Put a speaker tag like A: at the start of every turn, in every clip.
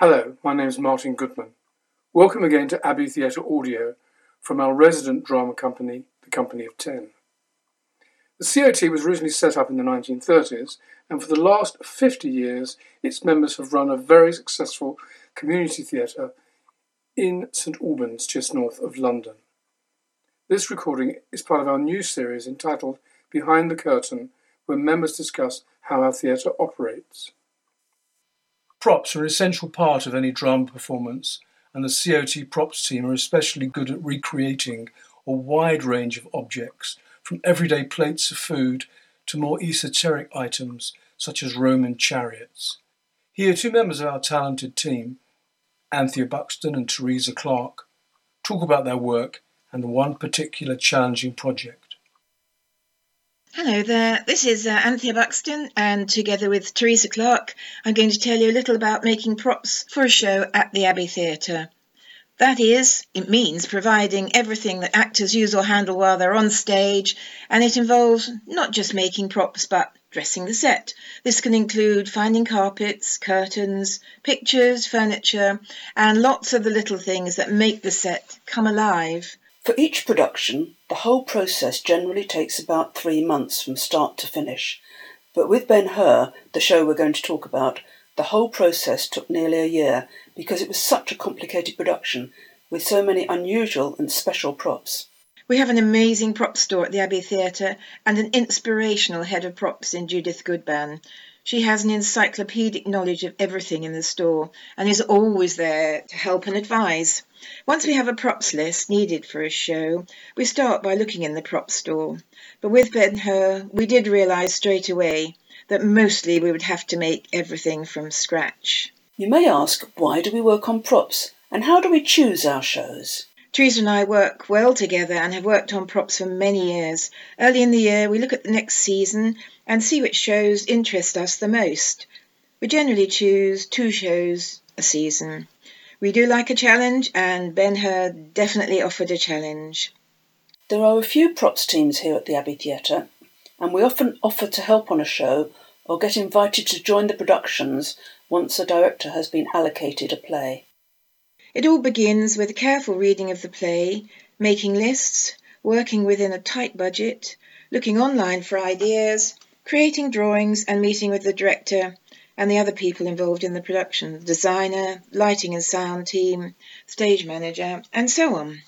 A: Hello, my name is Martin Goodman. Welcome again to Abbey Theatre Audio from our resident drama company, the Company of Ten. The COT was originally set up in the 1930s, and for the last 50 years, its members have run a very successful community theatre in St Albans, just north of London. This recording is part of our new series entitled Behind the Curtain, where members discuss how our theatre operates. Props are an essential part of any drama performance, and the COT props team are especially good at recreating a wide range of objects, from everyday plates of food to more esoteric items such as Roman chariots. Here, two members of our talented team, Anthea Buxton and Teresa Clark, talk about their work and one particular challenging project.
B: Hello there, this is uh, Anthea Buxton, and together with Teresa Clark, I'm going to tell you a little about making props for a show at the Abbey Theatre. That is, it means providing everything that actors use or handle while they're on stage, and it involves not just making props but dressing the set. This can include finding carpets, curtains, pictures, furniture, and lots of the little things that make the set come alive.
C: For each production, the whole process generally takes about three months from start to finish. But with Ben Hur, the show we're going to talk about, the whole process took nearly a year because it was such a complicated production with so many unusual and special props.
B: We have an amazing prop store at the Abbey Theatre and an inspirational head of props in Judith Goodban. She has an encyclopedic knowledge of everything in the store and is always there to help and advise. Once we have a props list needed for a show, we start by looking in the prop store. But with Ben Hur, we did realise straight away that mostly we would have to make everything from scratch.
C: You may ask, why do we work on props and how do we choose our shows?
B: Teresa and I work well together and have worked on props for many years. Early in the year, we look at the next season and see which shows interest us the most. We generally choose two shows a season. We do like a challenge, and Ben Hur definitely offered a challenge.
C: There are a few props teams here at the Abbey Theatre, and we often offer to help on a show or get invited to join the productions once a director has been allocated a play.
B: It all begins with a careful reading of the play, making lists, working within a tight budget, looking online for ideas, creating drawings, and meeting with the director and the other people involved in the production the designer, lighting and sound team, stage manager, and so on.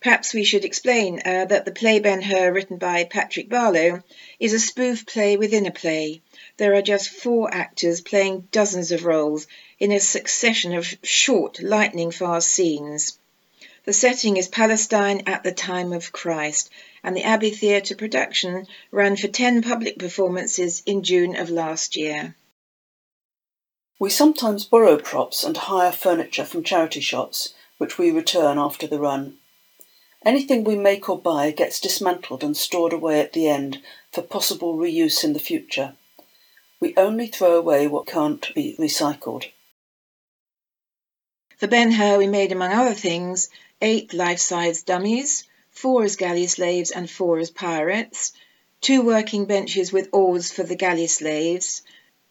B: Perhaps we should explain uh, that the play Ben Hur, written by Patrick Barlow, is a spoof play within a play. There are just four actors playing dozens of roles in a succession of short, lightning fast scenes. The setting is Palestine at the time of Christ, and the Abbey Theatre production ran for 10 public performances in June of last year.
C: We sometimes borrow props and hire furniture from charity shops, which we return after the run. Anything we make or buy gets dismantled and stored away at the end for possible reuse in the future. We only throw away what can't be recycled.
B: For Ben Hur, we made, among other things, eight life-size dummies, four as galley slaves and four as pirates, two working benches with oars for the galley slaves,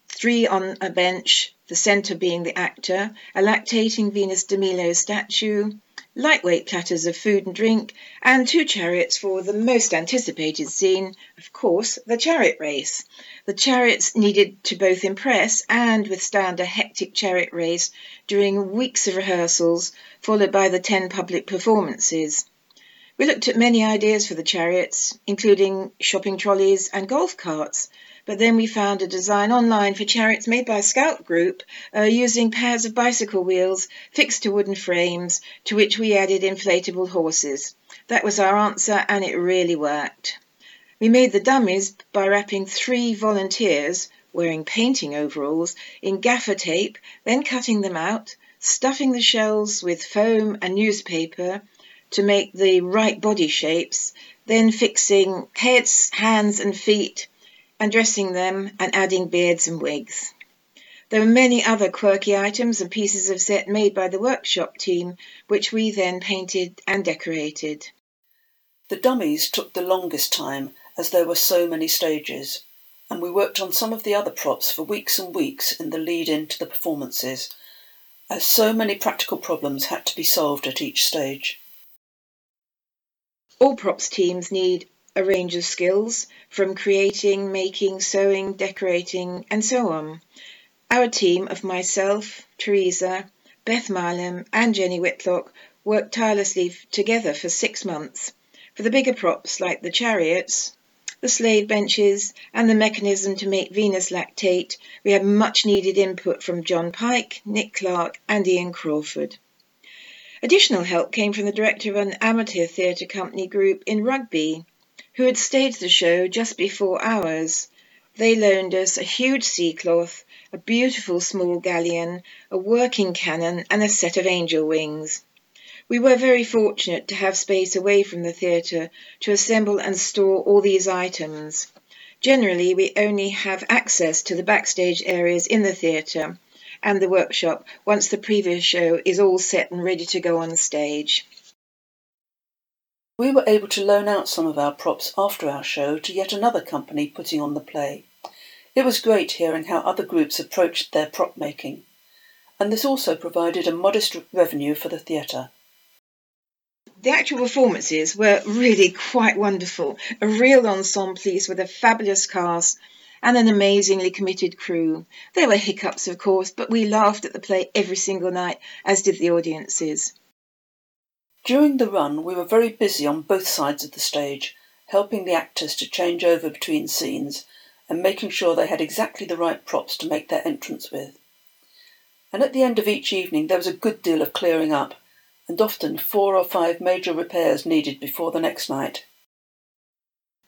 B: three on a bench, the centre being the actor, a lactating Venus de Milo statue, lightweight platters of food and drink, and two chariots for the most anticipated scene, of course, the chariot race. The chariots needed to both impress and withstand a hectic chariot race during weeks of rehearsals, followed by the ten public performances. We looked at many ideas for the chariots, including shopping trolleys and golf carts, but then we found a design online for chariots made by a scout group uh, using pairs of bicycle wheels fixed to wooden frames, to which we added inflatable horses. That was our answer, and it really worked. We made the dummies by wrapping three volunteers, wearing painting overalls, in gaffer tape, then cutting them out, stuffing the shells with foam and newspaper to make the right body shapes, then fixing heads, hands, and feet and dressing them and adding beards and wigs. There were many other quirky items and pieces of set made by the workshop team, which we then painted and decorated.
C: The dummies took the longest time as there were so many stages, and we worked on some of the other props for weeks and weeks in the lead in to the performances. as so many practical problems had to be solved at each stage.
B: All props teams need a range of skills from creating, making, sewing, decorating, and so on. Our team of myself, Teresa, Beth Marlam, and Jenny Whitlock worked tirelessly together for six months. For the bigger props like the chariots, the slave benches, and the mechanism to make Venus lactate, we had much needed input from John Pike, Nick Clark, and Ian Crawford. Additional help came from the director of an amateur theatre company group in Rugby, who had staged the show just before ours. They loaned us a huge sea cloth, a beautiful small galleon, a working cannon, and a set of angel wings. We were very fortunate to have space away from the theatre to assemble and store all these items. Generally, we only have access to the backstage areas in the theatre and the workshop once the previous show is all set and ready to go on stage.
C: We were able to loan out some of our props after our show to yet another company putting on the play. It was great hearing how other groups approached their prop making, and this also provided a modest revenue for the theatre
B: the actual performances were really quite wonderful. A real ensemble piece with a fabulous cast and an amazingly committed crew. There were hiccups, of course, but we laughed at the play every single night, as did the audiences.
C: During the run, we were very busy on both sides of the stage, helping the actors to change over between scenes and making sure they had exactly the right props to make their entrance with. And at the end of each evening, there was a good deal of clearing up and often four or five major repairs needed before the next night.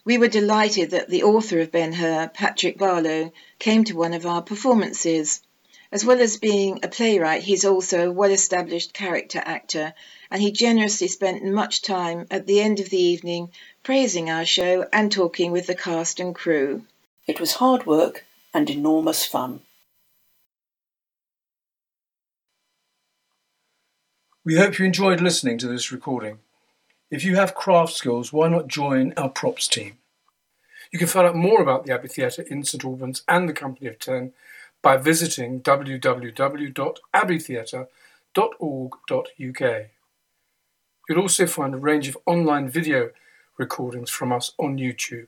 B: We were delighted that the author of Ben Hur, Patrick Barlow, came to one of our performances. As well as being a playwright, he's also a well established character actor, and he generously spent much time at the end of the evening praising our show and talking with the cast and crew.
C: It was hard work and enormous fun.
A: We hope you enjoyed listening to this recording. If you have craft skills, why not join our props team? You can find out more about the Abbey Theatre in St Albans and the Company of Ten by visiting www.abbeytheatre.org.uk. You'll also find a range of online video recordings from us on YouTube.